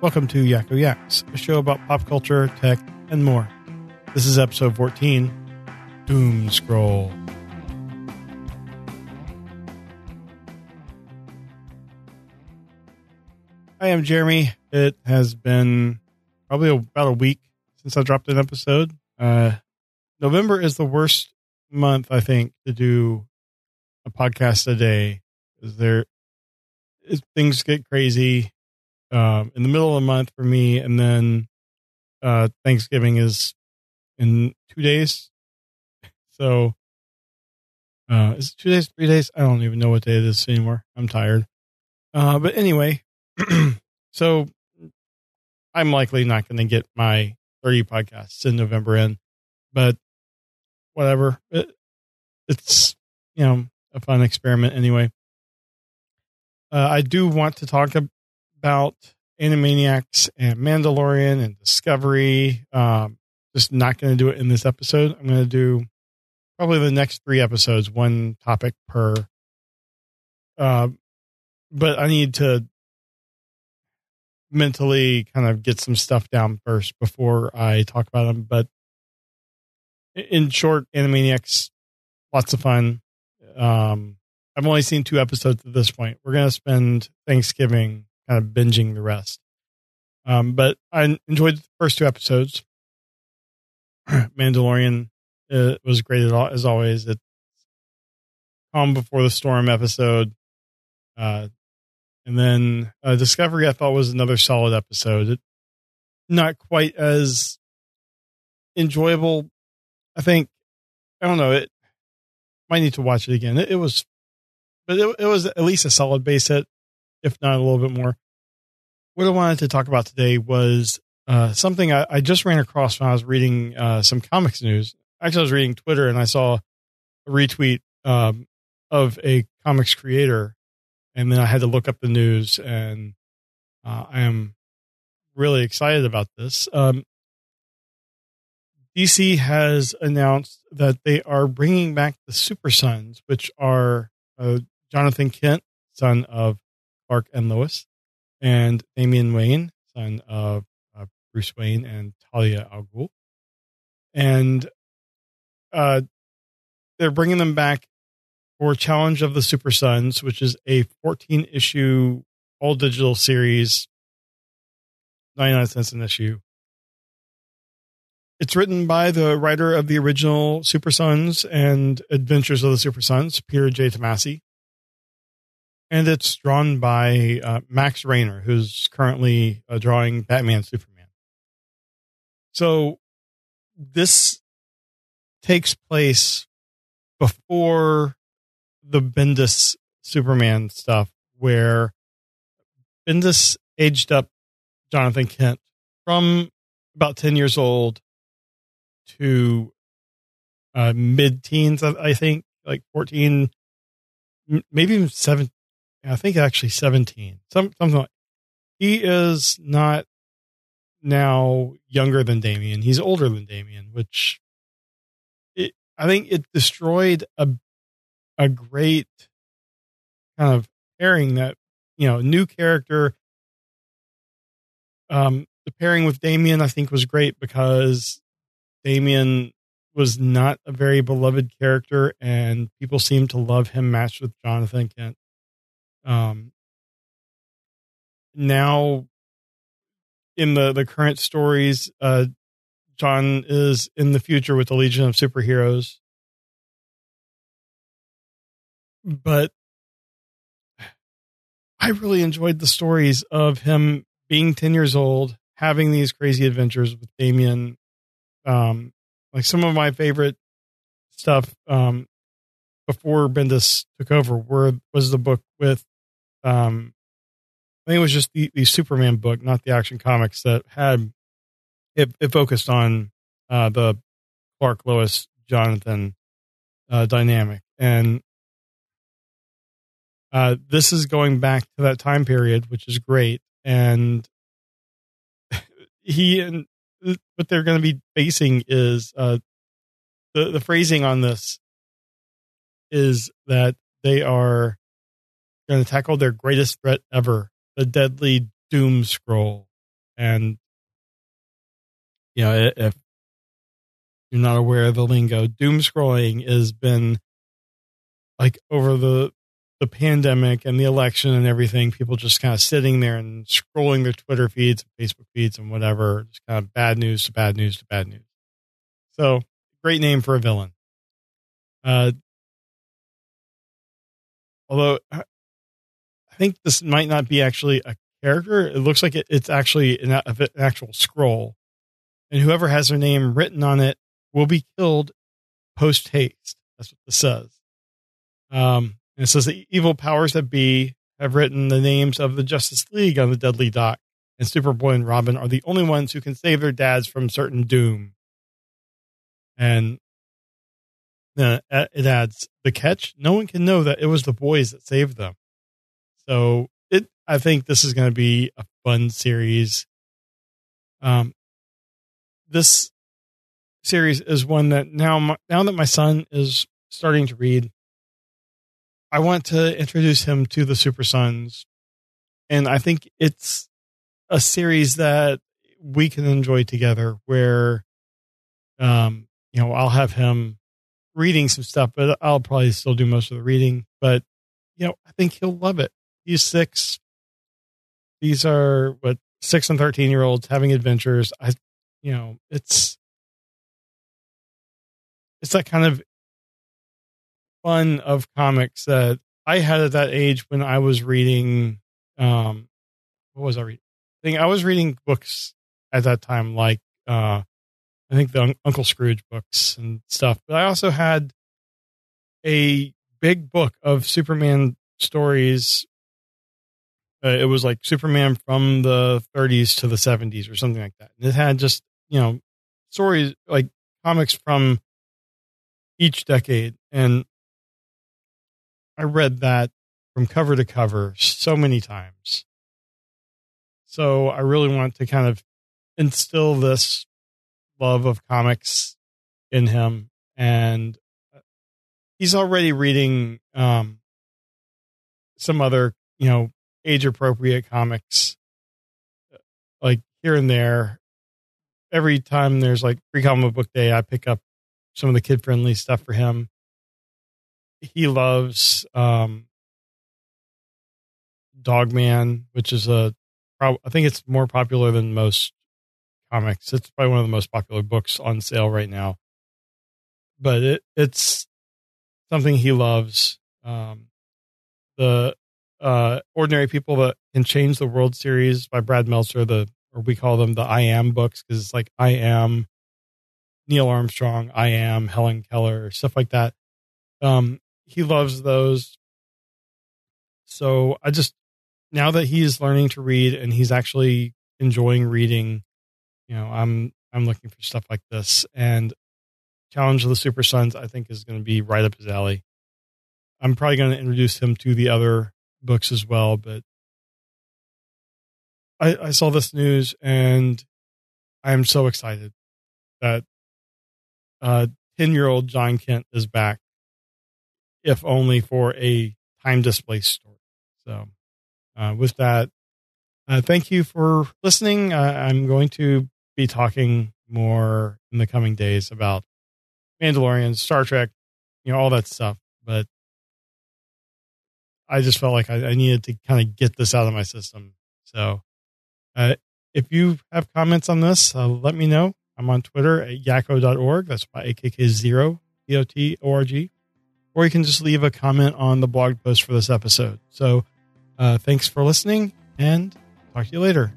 Welcome to Yakko Yaks, a show about pop culture, tech, and more. This is episode 14 Doom Scroll. Hi, I am Jeremy. It has been probably about a week since I dropped an episode. Uh, November is the worst month, I think, to do a podcast a day. Is there things get crazy um, in the middle of the month for me, and then uh, Thanksgiving is in two days. So, uh, is it two days, three days? I don't even know what day it is anymore. I'm tired. Uh, but anyway, so I'm likely not going to get my 30 podcasts in November in, but whatever. It, it's, you know, a fun experiment anyway. Uh, I do want to talk about Animaniacs and Mandalorian and Discovery. Um, just not going to do it in this episode. I'm going to do probably the next three episodes, one topic per. Uh, but I need to mentally kind of get some stuff down first before I talk about them. But in short, Animaniacs, lots of fun. Um, I've only seen two episodes at this point. We're going to spend Thanksgiving kind of binging the rest. Um, but I enjoyed the first two episodes. Mandalorian uh, was great as always. It's calm before the storm episode. Uh, and then uh, Discovery, I thought was another solid episode. It, not quite as enjoyable. I think I don't know. It might need to watch it again. It, it was, but it, it was at least a solid base hit, if not a little bit more. What I wanted to talk about today was uh, something I, I, just ran across when I was reading uh, some comics news. Actually, I was reading Twitter and I saw a retweet um, of a comics creator and then I had to look up the news, and uh, I am really excited about this. Um, DC has announced that they are bringing back the Super Sons, which are uh, Jonathan Kent, son of Clark and Lois, and Damian Wayne, son of uh, Bruce Wayne and Talia al Ghul. And uh, they're bringing them back for Challenge of the Super Sons, which is a 14 issue all digital series, 99 cents an issue. It's written by the writer of the original Super Sons and Adventures of the Super Sons, Peter J. Tomasi. And it's drawn by uh, Max Raynor, who's currently uh, drawing Batman Superman. So this takes place before the Bendis Superman stuff where Bendis aged up Jonathan Kent from about 10 years old to uh, mid teens, I think, like 14, maybe even seven. I think actually 17, some, something like he is not now younger than Damian. He's older than Damian, which it, I think it destroyed a a great kind of pairing that you know new character um the pairing with Damian I think was great because Damian was not a very beloved character and people seemed to love him matched with Jonathan Kent um now in the the current stories uh John is in the future with the Legion of Superheroes but I really enjoyed the stories of him being 10 years old, having these crazy adventures with Damian. Um, like some of my favorite stuff um, before Bendis took over were was the book with um, I think it was just the, the Superman book, not the action comics that had it, it focused on uh, the Clark Lois Jonathan uh, dynamic, and uh, this is going back to that time period, which is great. And he and what they're going to be facing is uh, the the phrasing on this is that they are going to tackle their greatest threat ever, the deadly doom scroll. And, you know, if you're not aware of the lingo, doom scrolling has been like over the, the pandemic and the election and everything, people just kind of sitting there and scrolling their Twitter feeds, and Facebook feeds, and whatever, just kind of bad news to bad news to bad news. So, great name for a villain. Uh, although I think this might not be actually a character, it looks like it, it's actually an, an actual scroll, and whoever has their name written on it will be killed post haste. That's what this says. Um, and it says the evil powers that be have written the names of the Justice League on the deadly dock, and Superboy and Robin are the only ones who can save their dads from certain doom. And uh, it adds the catch: no one can know that it was the boys that saved them. So it, I think this is going to be a fun series. Um, this series is one that now, now that my son is starting to read, I want to introduce him to the Super Sons, and I think it's a series that we can enjoy together. Where, um, you know, I'll have him reading some stuff, but I'll probably still do most of the reading. But you know, I think he'll love it. He's six. These are what six and thirteen year olds having adventures. I, you know, it's it's that kind of fun of comics that I had at that age when I was reading. Um, what was I reading? I was reading books at that time, like uh, I think the Uncle Scrooge books and stuff. But I also had a big book of Superman stories. Uh, it was like Superman from the 30s to the 70s or something like that. And it had just, you know, stories like comics from each decade. And I read that from cover to cover so many times. So I really want to kind of instill this love of comics in him. And he's already reading um, some other, you know, age appropriate comics like here and there. Every time there's like free comic book day, I pick up some of the kid friendly stuff for him he loves um, Dogman, which is a I think it's more popular than most comics. It's probably one of the most popular books on sale right now. But it it's something he loves. Um, the uh, Ordinary People that can change the world series by Brad Meltzer, the or we call them the I am books because it's like I am Neil Armstrong, I am Helen Keller, stuff like that. Um, he loves those. So I just now that he's learning to read and he's actually enjoying reading, you know, I'm I'm looking for stuff like this. And Challenge of the Super Sons, I think, is going to be right up his alley. I'm probably going to introduce him to the other books as well, but I, I saw this news and I am so excited that uh, 10 year old John Kent is back if only for a time displaced story. So, uh, with that, uh, thank you for listening. I'm going to be talking more in the coming days about Mandalorian, Star Trek, you know, all that stuff. But I just felt like I, I needed to kind of get this out of my system. So, uh, if you have comments on this, uh, let me know. I'm on Twitter at yakko.org. That's by AKK0, D-O-T-O-R-G or you can just leave a comment on the blog post for this episode. So, uh, thanks for listening and talk to you later.